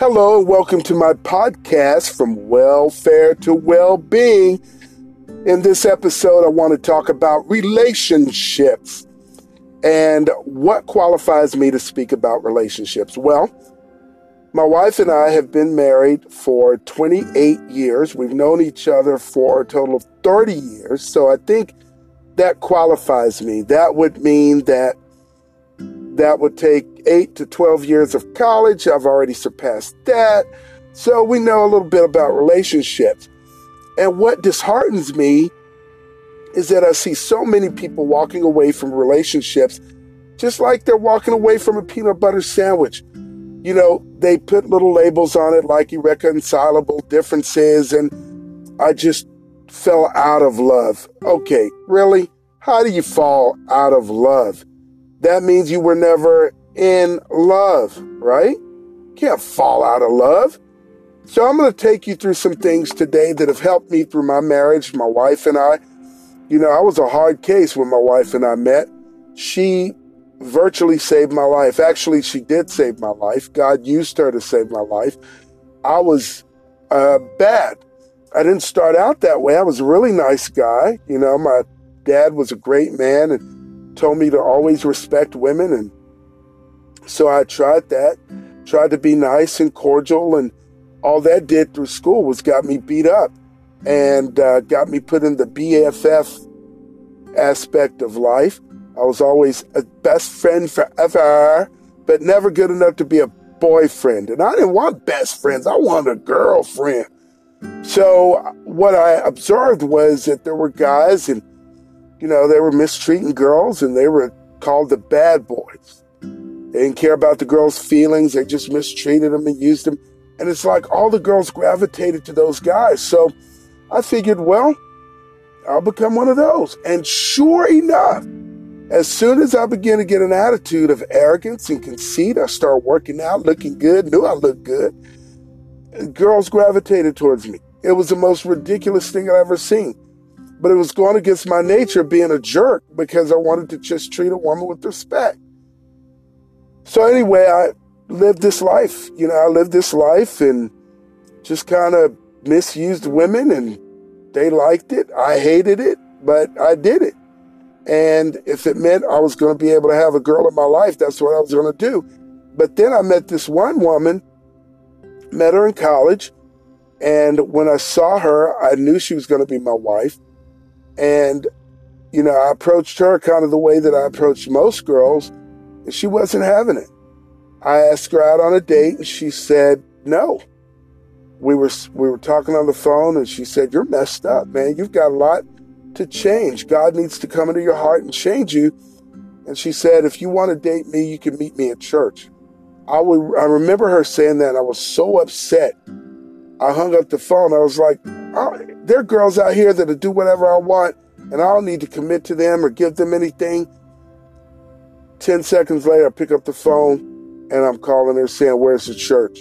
Hello, and welcome to my podcast from welfare to well being. In this episode, I want to talk about relationships and what qualifies me to speak about relationships. Well, my wife and I have been married for 28 years. We've known each other for a total of 30 years. So I think that qualifies me. That would mean that that would take 8 to 12 years of college. I've already surpassed that. So we know a little bit about relationships. And what disheartens me is that I see so many people walking away from relationships just like they're walking away from a peanut butter sandwich. You know, they put little labels on it like irreconcilable differences, and I just fell out of love. Okay, really? How do you fall out of love? That means you were never in love, right? You can't fall out of love. So I'm going to take you through some things today that have helped me through my marriage, my wife and I. You know, I was a hard case when my wife and I met. She virtually saved my life. Actually, she did save my life. God used her to save my life. I was uh, bad. I didn't start out that way. I was a really nice guy. You know, my dad was a great man and told me to always respect women. And so I tried that, tried to be nice and cordial. And all that did through school was got me beat up and uh, got me put in the BFF aspect of life. I was always a best friend forever, but never good enough to be a boyfriend. And I didn't want best friends, I wanted a girlfriend. So what I observed was that there were guys and, you know, they were mistreating girls and they were called the bad boys. They didn't care about the girls' feelings. They just mistreated them and used them. And it's like all the girls gravitated to those guys. So I figured, well, I'll become one of those. And sure enough, as soon as I began to get an attitude of arrogance and conceit, I started working out, looking good, knew I looked good. Girls gravitated towards me. It was the most ridiculous thing I'd ever seen. But it was going against my nature being a jerk because I wanted to just treat a woman with respect. So anyway, I lived this life. You know, I lived this life and just kind of misused women and they liked it. I hated it, but I did it. And if it meant I was going to be able to have a girl in my life, that's what I was going to do. But then I met this one woman, met her in college. And when I saw her, I knew she was going to be my wife. And, you know, I approached her kind of the way that I approached most girls, and she wasn't having it. I asked her out on a date, and she said no. We were we were talking on the phone and she said you're messed up man. You've got a lot to change. God needs to come into your heart and change you. And she said if you want to date me you can meet me at church. I would i remember her saying that i was so upset. I hung up the phone. I was like oh, there are girls out here that'll do whatever i want and i don't need to commit to them or give them anything 10 seconds later i pick up the phone and i'm calling her saying where's the church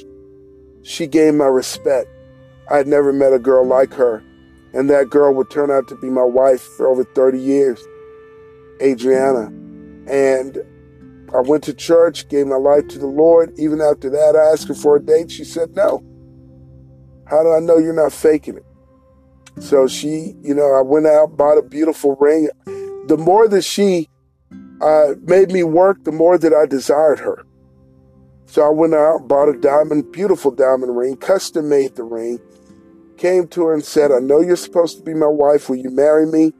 she gained my respect. I had never met a girl like her, and that girl would turn out to be my wife for over 30 years, Adriana. And I went to church, gave my life to the Lord. Even after that, I asked her for a date. She said no. How do I know you're not faking it? So she, you know, I went out, bought a beautiful ring. The more that she uh, made me work, the more that I desired her. So I went out, bought a diamond, beautiful diamond ring, custom made the ring, came to her and said, I know you're supposed to be my wife. Will you marry me?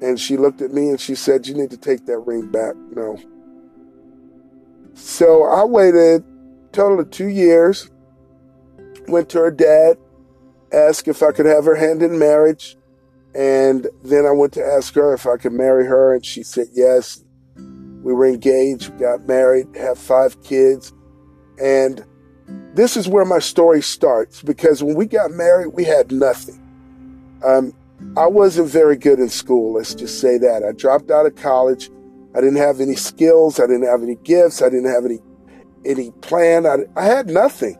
And she looked at me and she said, You need to take that ring back. No. So I waited total of two years, went to her dad, asked if I could have her hand in marriage. And then I went to ask her if I could marry her, and she said yes. We were engaged, got married, have five kids. And this is where my story starts because when we got married, we had nothing. Um, I wasn't very good in school, let's just say that. I dropped out of college. I didn't have any skills. I didn't have any gifts. I didn't have any any plan. I, I had nothing.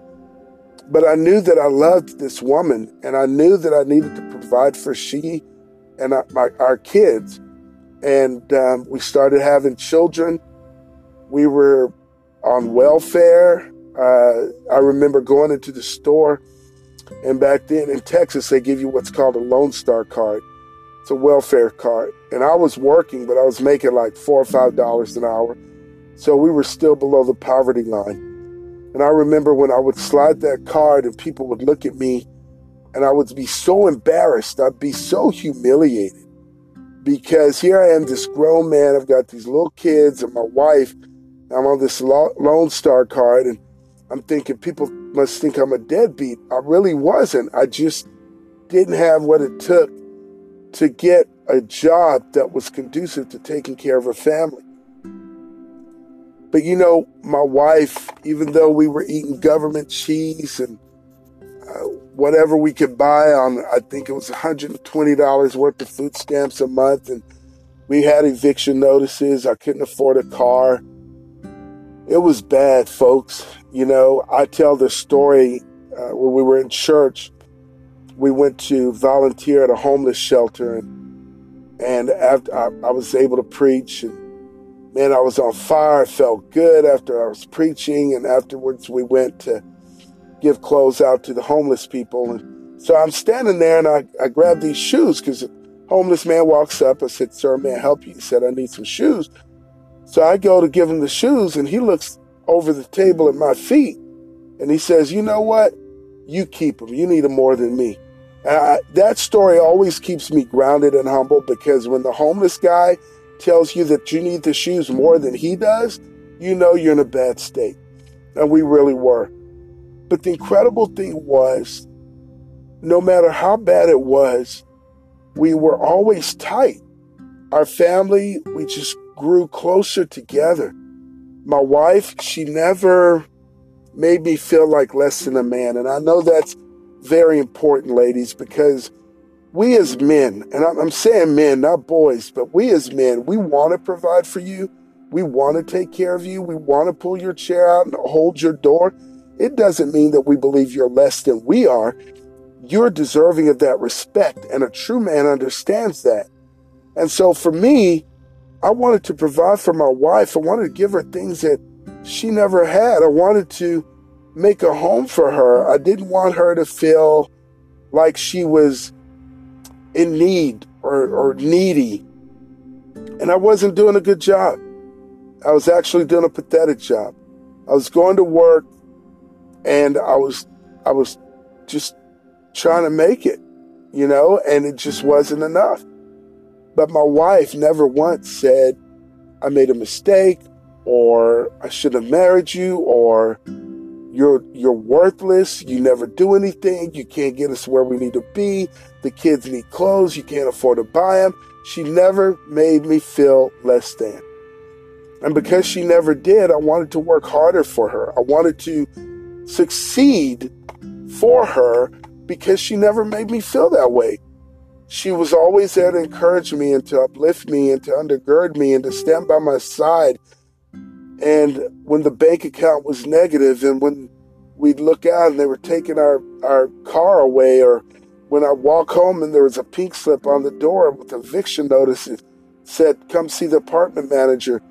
But I knew that I loved this woman and I knew that I needed to provide for she and our, my, our kids. And um, we started having children. We were on welfare. Uh, I remember going into the store, and back then in Texas, they give you what's called a Lone Star card. It's a welfare card. And I was working, but I was making like four or five dollars an hour. So we were still below the poverty line. And I remember when I would slide that card and people would look at me and I would be so embarrassed. I'd be so humiliated because here I am, this grown man. I've got these little kids and my wife. I'm on this Lone Star card and I'm thinking people must think I'm a deadbeat. I really wasn't. I just didn't have what it took to get a job that was conducive to taking care of a family. But you know, my wife, even though we were eating government cheese and uh, whatever we could buy on, I think it was $120 worth of food stamps a month, and we had eviction notices. I couldn't afford a car. It was bad, folks. You know, I tell the story uh, when we were in church. We went to volunteer at a homeless shelter, and and after I, I was able to preach and man, I was on fire. I felt good after I was preaching, and afterwards we went to give clothes out to the homeless people. And so I'm standing there, and I, I grabbed these shoes because homeless man walks up. I said, "Sir, may I help you?" He said, "I need some shoes." So I go to give him the shoes, and he looks over the table at my feet, and he says, "You know what? You keep them. You need them more than me." I, that story always keeps me grounded and humble because when the homeless guy tells you that you need the shoes more than he does, you know you're in a bad state. And we really were. But the incredible thing was, no matter how bad it was, we were always tight. Our family, we just grew closer together. My wife, she never made me feel like less than a man. And I know that's very important, ladies, because we as men, and I'm saying men, not boys, but we as men, we want to provide for you. We want to take care of you. We want to pull your chair out and hold your door. It doesn't mean that we believe you're less than we are. You're deserving of that respect, and a true man understands that. And so for me, I wanted to provide for my wife. I wanted to give her things that she never had. I wanted to make a home for her. I didn't want her to feel like she was in need or, or needy. And I wasn't doing a good job. I was actually doing a pathetic job. I was going to work and I was I was just trying to make it, you know, and it just wasn't enough. But my wife never once said I made a mistake or I should have married you or you're you're worthless. You never do anything. You can't get us where we need to be. The kids need clothes. You can't afford to buy them. She never made me feel less than. And because she never did, I wanted to work harder for her. I wanted to succeed for her because she never made me feel that way. She was always there to encourage me and to uplift me and to undergird me and to stand by my side and when the bank account was negative and when we'd look out and they were taking our, our car away, or when I walk home and there was a pink slip on the door with eviction notices, said, Come see the apartment manager.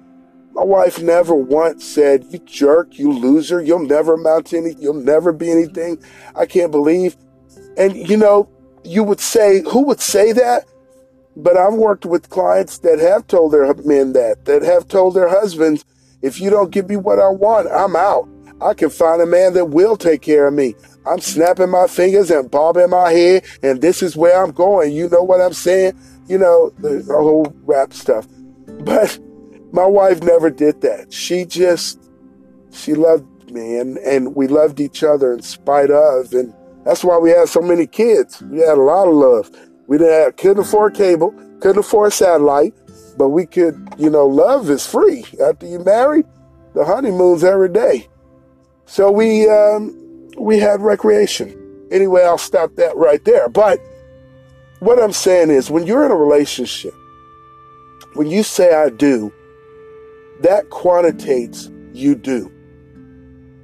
My wife never once said, You jerk, you loser, you'll never amount to anything, you'll never be anything. I can't believe. And you know, you would say, Who would say that? But I've worked with clients that have told their men that, that have told their husbands, if you don't give me what I want, I'm out. I can find a man that will take care of me. I'm snapping my fingers and bobbing my head, and this is where I'm going. You know what I'm saying? You know, the, whole rap stuff. But my wife never did that. She just, she loved me, and, and we loved each other in spite of. And that's why we had so many kids. We had a lot of love. We didn't have, couldn't afford cable, couldn't afford satellite, but we could, you know, love is free. After you marry, the honeymoon's every day. So we um, we had recreation. Anyway, I'll stop that right there. But what I'm saying is, when you're in a relationship, when you say I do, that quantitates you do.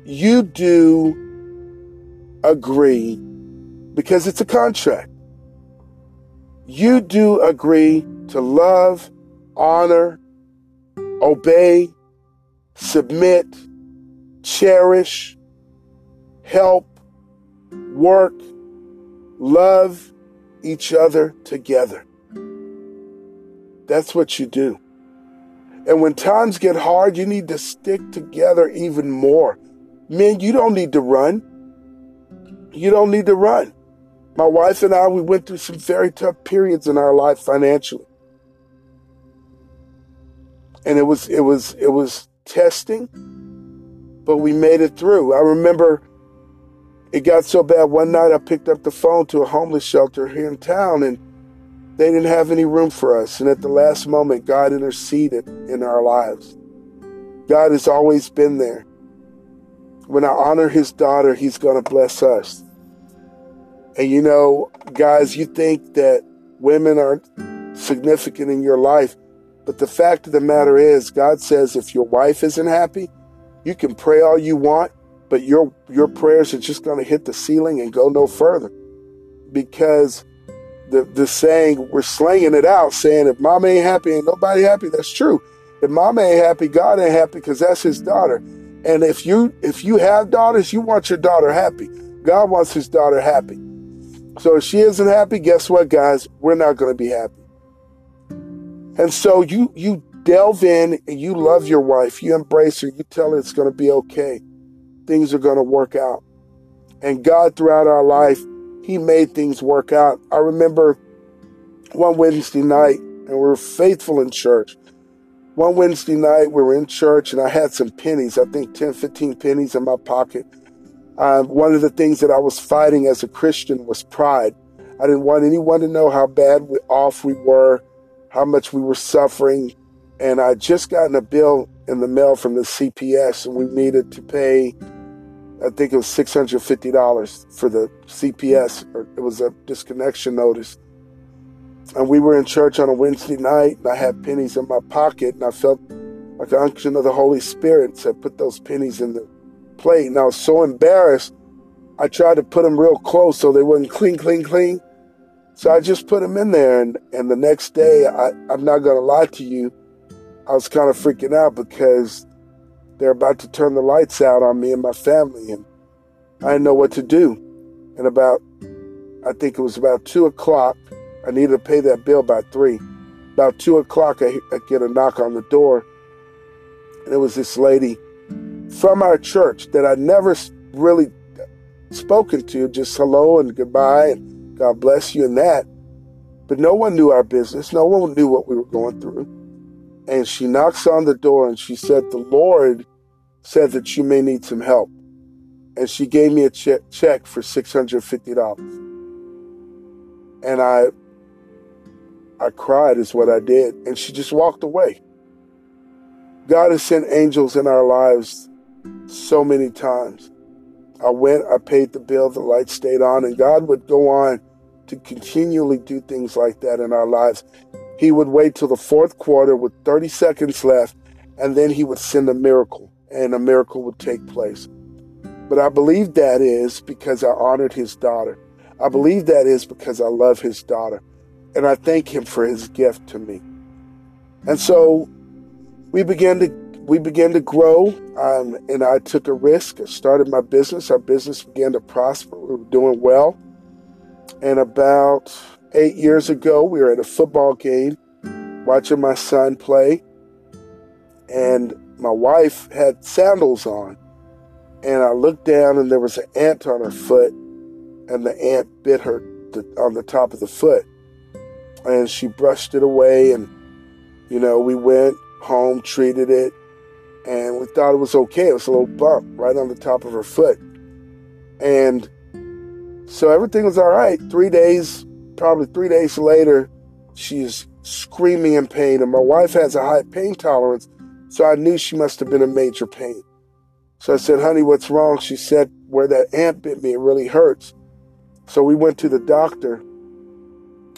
You do agree because it's a contract. You do agree to love honor, obey, submit, cherish, help, work, love each other together. That's what you do. And when times get hard, you need to stick together even more. Men, you don't need to run. You don't need to run. My wife and I, we went through some very tough periods in our life financially. And it was it was it was testing, but we made it through. I remember it got so bad one night I picked up the phone to a homeless shelter here in town and they didn't have any room for us. And at the last moment, God interceded in our lives. God has always been there. When I honor his daughter, he's going to bless us. And you know, guys, you think that women aren't significant in your life. But the fact of the matter is, God says if your wife isn't happy, you can pray all you want, but your your prayers are just going to hit the ceiling and go no further. Because the the saying we're slanging it out, saying if mom ain't happy, ain't nobody happy. That's true. If mom ain't happy, God ain't happy because that's His daughter. And if you if you have daughters, you want your daughter happy. God wants His daughter happy. So if she isn't happy, guess what, guys? We're not going to be happy. And so you you delve in and you love your wife, you embrace her, you tell her it's going to be okay. Things are going to work out. And God throughout our life he made things work out. I remember one Wednesday night, and we were faithful in church. One Wednesday night, we were in church, and I had some pennies, I think 10, 15 pennies in my pocket. Uh, one of the things that I was fighting as a Christian was pride. I didn't want anyone to know how bad we, off we were, how much we were suffering. And I just gotten a bill in the mail from the CPS, and we needed to pay I think it was $650 for the CPS, or it was a disconnection notice. And we were in church on a Wednesday night, and I had pennies in my pocket, and I felt like an unction of the Holy Spirit said, Put those pennies in the plate. And I was so embarrassed, I tried to put them real close so they wouldn't cling, cling, cling. So I just put them in there. And, and the next day, I, I'm not going to lie to you, I was kind of freaking out because they're about to turn the lights out on me and my family, and I didn't know what to do. And about, I think it was about two o'clock, I needed to pay that bill by three. About two o'clock, I, I get a knock on the door, and it was this lady from our church that I'd never really spoken to, just hello and goodbye and God bless you and that. But no one knew our business. No one knew what we were going through and she knocks on the door and she said, The Lord said that you may need some help. And she gave me a che- check for $650. And I I cried is what I did. And she just walked away. God has sent angels in our lives so many times. I went, I paid the bill, the light stayed on, and God would go on to continually do things like that in our lives. He would wait till the fourth quarter with 30 seconds left, and then he would send a miracle, and a miracle would take place. But I believe that is because I honored his daughter. I believe that is because I love his daughter. And I thank him for his gift to me. And so we began to we began to grow, um, and I took a risk. I started my business. Our business began to prosper. We were doing well. And about eight years ago, we were at a football game watching my son play, and my wife had sandals on. And I looked down, and there was an ant on her foot, and the ant bit her on the top of the foot. And she brushed it away, and, you know, we went home, treated it, and we thought it was okay. It was a little bump right on the top of her foot. And so everything was all right. Three days probably three days later, she is screaming in pain, and my wife has a high pain tolerance, so I knew she must have been in major pain. So I said, honey, what's wrong? She said, where that ant bit me, it really hurts. So we went to the doctor.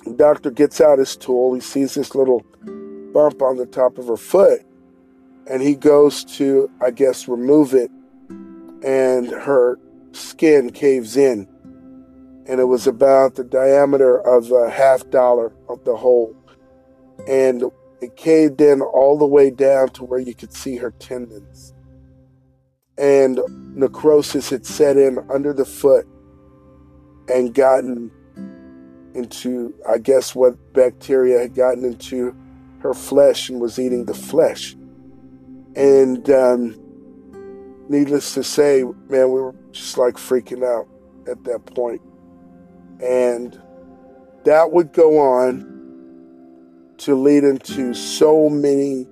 The doctor gets out his tool. He sees this little bump on the top of her foot, and he goes to, I guess, remove it, and her skin caves in and it was about the diameter of a half dollar of the hole. And it caved in all the way down to where you could see her tendons. and necrosis had set in under the foot and gotten into, I guess, what bacteria had gotten into her flesh and was eating the flesh. And um, needless to say, man, we were just like freaking out at that point. And that would go on to lead into so many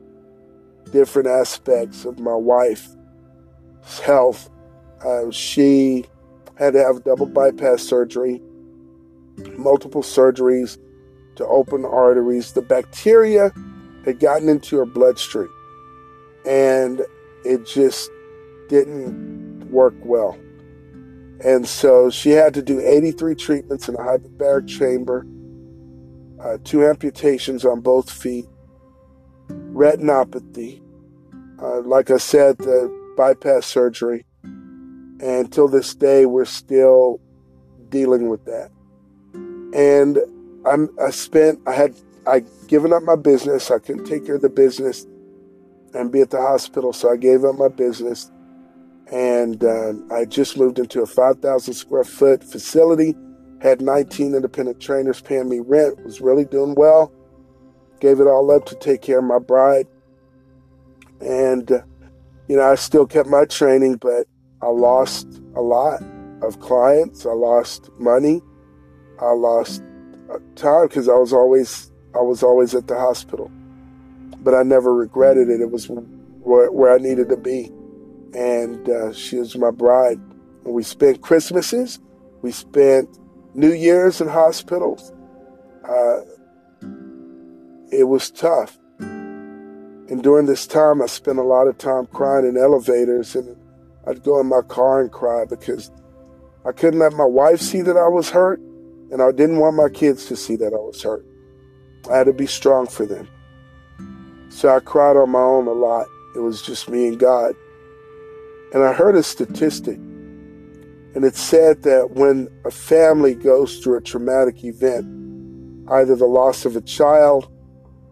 different aspects of my wife's health. Uh, she had to have double bypass surgery, multiple surgeries to open arteries. The bacteria had gotten into her bloodstream and it just didn't work well. And so she had to do 83 treatments in a hyperbaric chamber, uh, two amputations on both feet, retinopathy, uh, like I said, the bypass surgery. And till this day, we're still dealing with that. And I'm, I spent, I had, I given up my business. I couldn't take care of the business and be at the hospital, so I gave up my business and uh, I just moved into a 5,000 square foot facility. Had 19 independent trainers paying me rent. Was really doing well. Gave it all up to take care of my bride, and uh, you know I still kept my training, but I lost a lot of clients. I lost money. I lost time because I was always I was always at the hospital, but I never regretted it. It was where, where I needed to be and uh, she was my bride. And we spent Christmases, we spent New Year's in hospitals. Uh, it was tough. And during this time, I spent a lot of time crying in elevators, and I'd go in my car and cry because I couldn't let my wife see that I was hurt, and I didn't want my kids to see that I was hurt. I had to be strong for them. So I cried on my own a lot. It was just me and God. And I heard a statistic, and it said that when a family goes through a traumatic event, either the loss of a child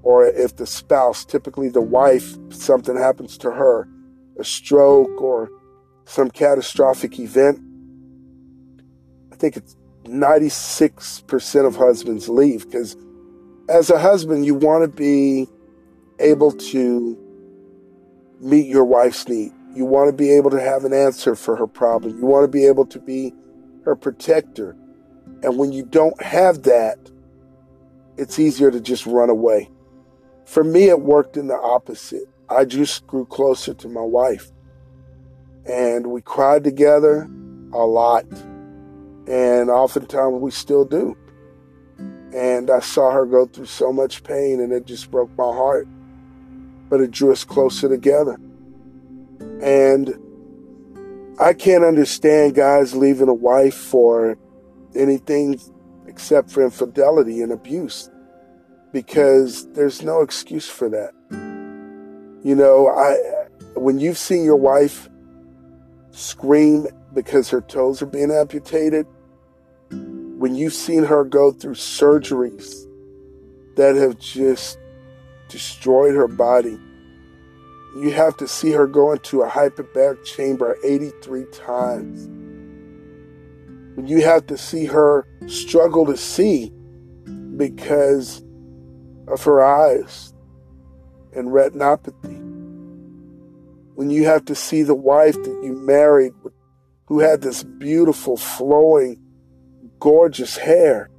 or if the spouse, typically the wife, something happens to her, a stroke or some catastrophic event, I think it's 96% of husbands leave because as a husband, you want to be able to meet your wife's need. You want to be able to have an answer for her problem. You want to be able to be her protector. And when you don't have that, it's easier to just run away. For me, it worked in the opposite. I just grew closer to my wife. And we cried together a lot. And oftentimes we still do. And I saw her go through so much pain, and it just broke my heart. But it drew us closer together. And I can't understand guys leaving a wife for anything except for infidelity and abuse because there's no excuse for that. You know, I when you've seen your wife scream because her toes are being amputated, when you've seen her go through surgeries that have just destroyed her body, you have to see her go into a hyperbaric chamber 83 times. When you have to see her struggle to see because of her eyes and retinopathy. When you have to see the wife that you married who had this beautiful, flowing, gorgeous hair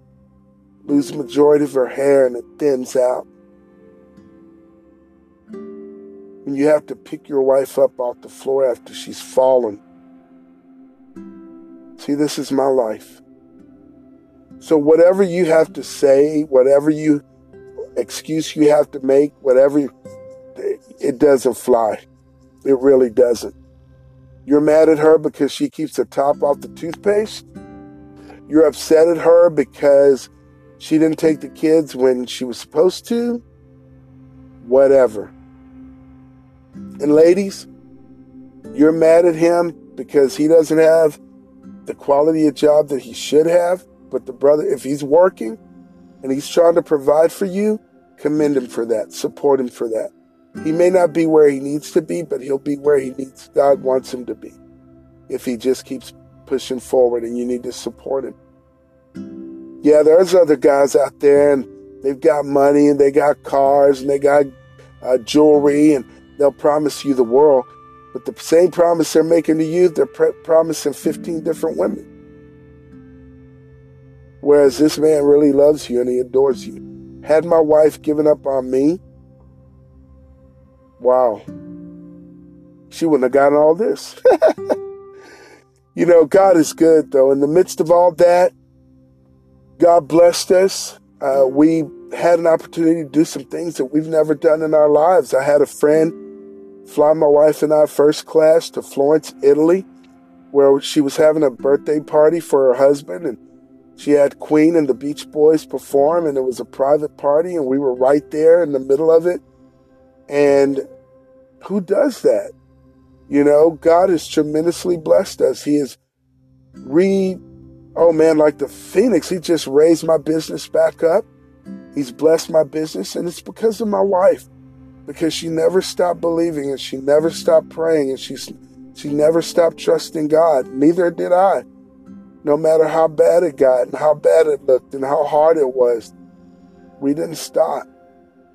lose the majority of her hair and it thins out. When you have to pick your wife up off the floor after she's fallen. See, this is my life. So, whatever you have to say, whatever you excuse you have to make, whatever, it doesn't fly. It really doesn't. You're mad at her because she keeps the top off the toothpaste. You're upset at her because she didn't take the kids when she was supposed to. Whatever. And ladies, you're mad at him because he doesn't have the quality of job that he should have. But the brother, if he's working and he's trying to provide for you, commend him for that, support him for that. He may not be where he needs to be, but he'll be where he needs God wants him to be. If he just keeps pushing forward and you need to support him. Yeah, there's other guys out there and they've got money and they got cars and they got uh, jewelry and they'll promise you the world. But the same promise they're making to you, they're pre- promising 15 different women. Whereas this man really loves you and he adores you. Had my wife given up on me, wow, she wouldn't have gotten all this. you know, God is good though. In the midst of all that, God blessed us. Uh, we had an opportunity to do some things that we've never done in our lives. I had a friend fly my wife and I first class to Florence, Italy, where she was having a birthday party for her husband and she had Queen and the Beach Boys perform, and it was a private party, and we were right there in the middle of it. And who does that? You know, God has tremendously blessed us. He has re, oh man, like the phoenix, He just raised my business back up. He's blessed my business, and it's because of my wife, because she never stopped believing and she never stopped praying and she she never stopped trusting God. Neither did I no matter how bad it got and how bad it looked and how hard it was, we didn't stop.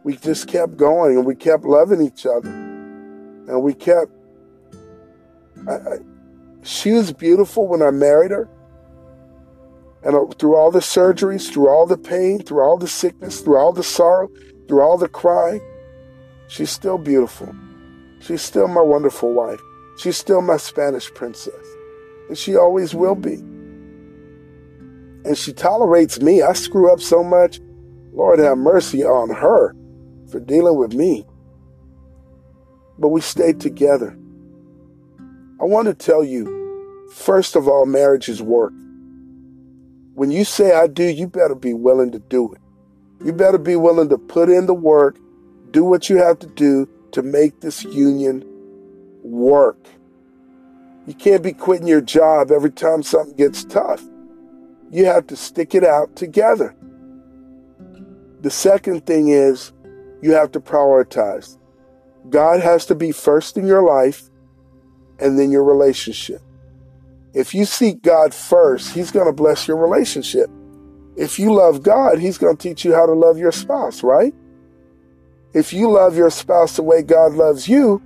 We just kept going and we kept loving each other. And we kept. I, I, she was beautiful when I married her. And uh, through all the surgeries, through all the pain, through all the sickness, through all the sorrow, through all the crying, she's still beautiful. She's still my wonderful wife. She's still my Spanish princess. And she always will be and she tolerates me. I screw up so much. Lord have mercy on her for dealing with me. But we stayed together. I want to tell you, first of all, marriage is work. When you say I do, you better be willing to do it. You better be willing to put in the work, do what you have to do to make this union work. You can't be quitting your job every time something gets tough you have to stick it out together. The second thing is you have to prioritize. God has to be first in your life and then your relationship. If you seek God first, He's going to bless your relationship. If you love God, He's going to teach you how to love your spouse, right? If you love your spouse the way God loves you,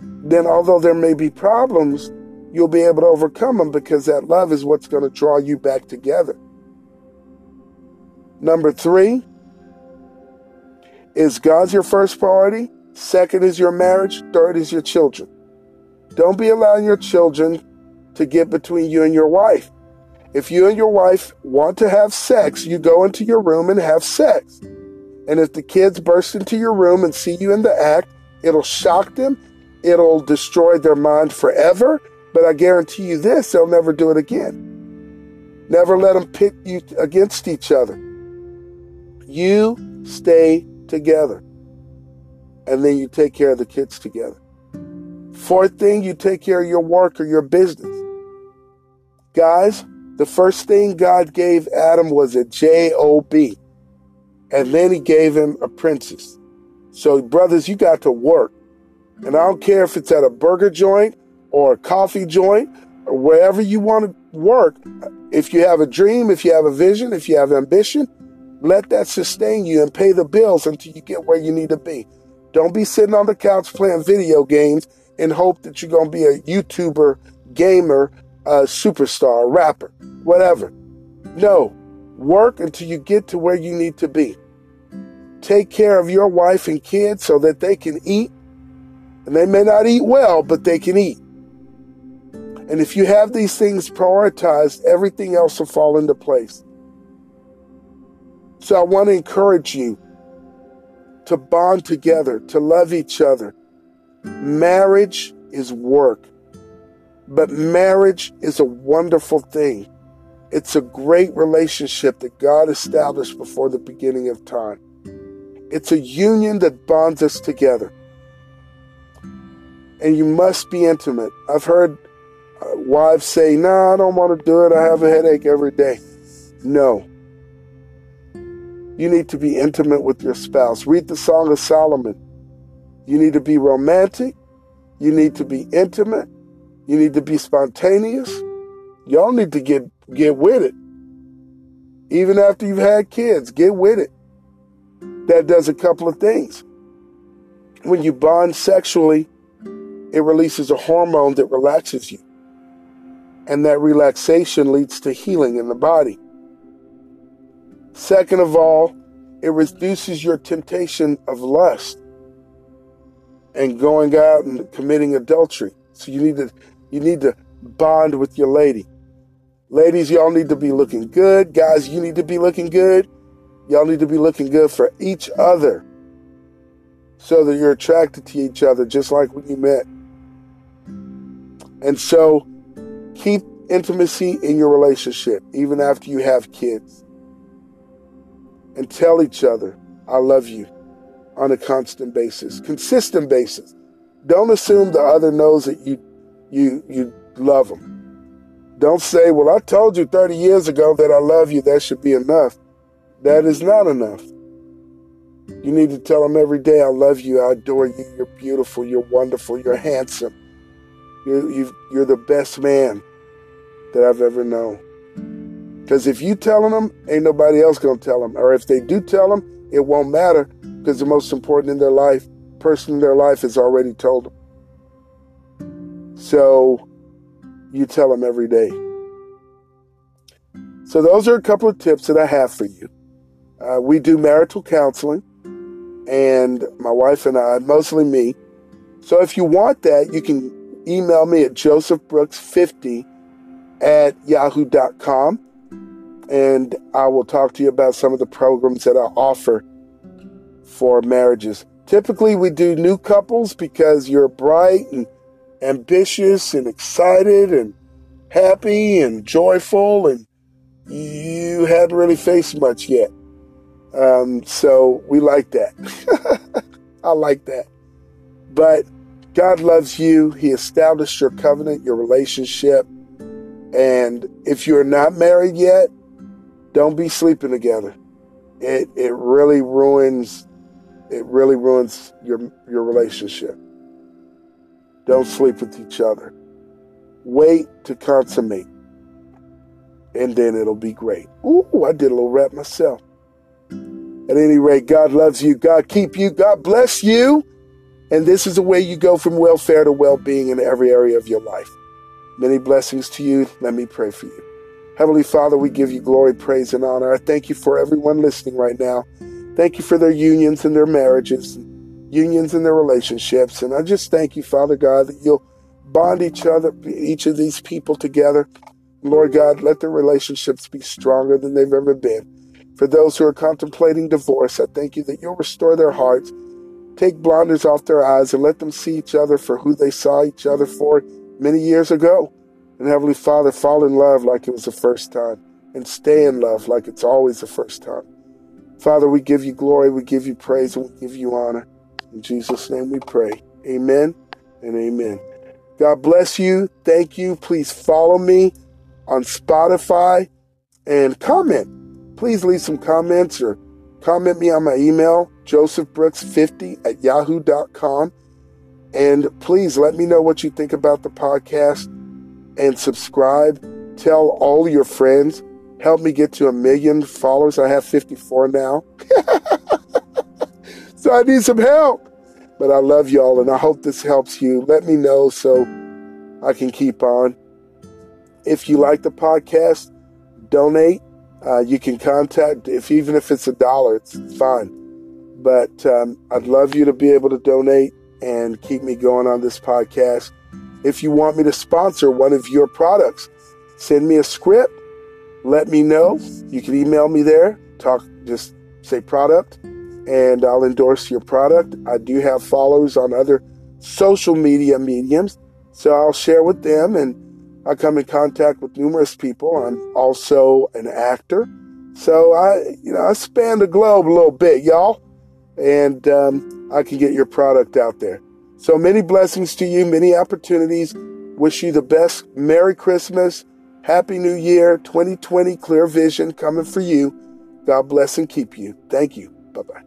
then although there may be problems, you'll be able to overcome them because that love is what's going to draw you back together. Number three is God's your first priority. Second is your marriage. Third is your children. Don't be allowing your children to get between you and your wife. If you and your wife want to have sex, you go into your room and have sex. And if the kids burst into your room and see you in the act, it'll shock them, it'll destroy their mind forever, but I guarantee you this, they'll never do it again. Never let them pit you against each other. You stay together. And then you take care of the kids together. Fourth thing, you take care of your work or your business. Guys, the first thing God gave Adam was a job. And then he gave him a princess. So, brothers, you got to work. And I don't care if it's at a burger joint or a coffee joint or wherever you want to work. If you have a dream, if you have a vision, if you have ambition, let that sustain you and pay the bills until you get where you need to be. Don't be sitting on the couch playing video games and hope that you're going to be a YouTuber, gamer, a superstar, rapper, whatever. No, work until you get to where you need to be. Take care of your wife and kids so that they can eat. And they may not eat well, but they can eat. And if you have these things prioritized, everything else will fall into place. So I want to encourage you to bond together, to love each other. Marriage is work, but marriage is a wonderful thing. It's a great relationship that God established before the beginning of time. It's a union that bonds us together. And you must be intimate. I've heard uh, wives say, nah, I don't want to do it. I have a headache every day. No. You need to be intimate with your spouse. Read the Song of Solomon. You need to be romantic. You need to be intimate. You need to be spontaneous. Y'all need to get get with it. Even after you've had kids, get with it. That does a couple of things. When you bond sexually, it releases a hormone that relaxes you. And that relaxation leads to healing in the body. Second of all, it reduces your temptation of lust and going out and committing adultery. So you need to you need to bond with your lady. Ladies, y'all need to be looking good. Guys, you need to be looking good. Y'all need to be looking good for each other so that you're attracted to each other just like when you met. And so keep intimacy in your relationship even after you have kids. And tell each other, I love you on a constant basis, consistent basis. Don't assume the other knows that you you you love them. Don't say, "Well, I told you 30 years ago that I love you. That should be enough." That is not enough. You need to tell them every day, "I love you. I adore you. You're beautiful. You're wonderful. You're handsome. You're you you're the best man that I've ever known." Because if you telling them, ain't nobody else gonna tell them. Or if they do tell them, it won't matter because the most important in their life, person in their life, has already told them. So you tell them every day. So those are a couple of tips that I have for you. Uh, we do marital counseling, and my wife and I, mostly me. So if you want that, you can email me at josephbrooks50 at yahoo.com, and I will talk to you about some of the programs that I offer for marriages. Typically, we do new couples because you're bright and ambitious and excited and happy and joyful, and you hadn't really faced much yet. Um, so we like that. I like that. But God loves you. He established your covenant, your relationship. And if you're not married yet, don't be sleeping together. It it really ruins it really ruins your your relationship. Don't sleep with each other. Wait to consummate. And then it'll be great. Ooh, I did a little rap myself. At any rate, God loves you. God keep you. God bless you. And this is the way you go from welfare to well being in every area of your life. Many blessings to you. Let me pray for you. Heavenly Father, we give you glory, praise, and honor. I thank you for everyone listening right now. Thank you for their unions and their marriages unions in their relationships. And I just thank you, Father God, that you'll bond each other, each of these people together. Lord God, let their relationships be stronger than they've ever been. For those who are contemplating divorce, I thank you that you'll restore their hearts, take blinders off their eyes, and let them see each other for who they saw each other for many years ago. And Heavenly Father, fall in love like it was the first time, and stay in love like it's always the first time. Father, we give you glory, we give you praise, and we give you honor. In Jesus' name we pray. Amen and amen. God bless you. Thank you. Please follow me on Spotify and comment. Please leave some comments or comment me on my email, josephbrooks50 at yahoo.com. And please let me know what you think about the podcast and subscribe. Tell all your friends. Help me get to a million followers. I have 54 now. so I need some help. But I love y'all and I hope this helps you. Let me know so I can keep on. If you like the podcast, donate. Uh, you can contact if even if it's a dollar, it's fine. But um, I'd love you to be able to donate and keep me going on this podcast. If you want me to sponsor one of your products, send me a script. Let me know. You can email me there. Talk, just say product and I'll endorse your product. I do have followers on other social media mediums, so I'll share with them and I come in contact with numerous people. I'm also an actor. So I, you know, I span the globe a little bit, y'all, and um, I can get your product out there. So many blessings to you, many opportunities. Wish you the best. Merry Christmas. Happy New Year. 2020 clear vision coming for you. God bless and keep you. Thank you. Bye bye.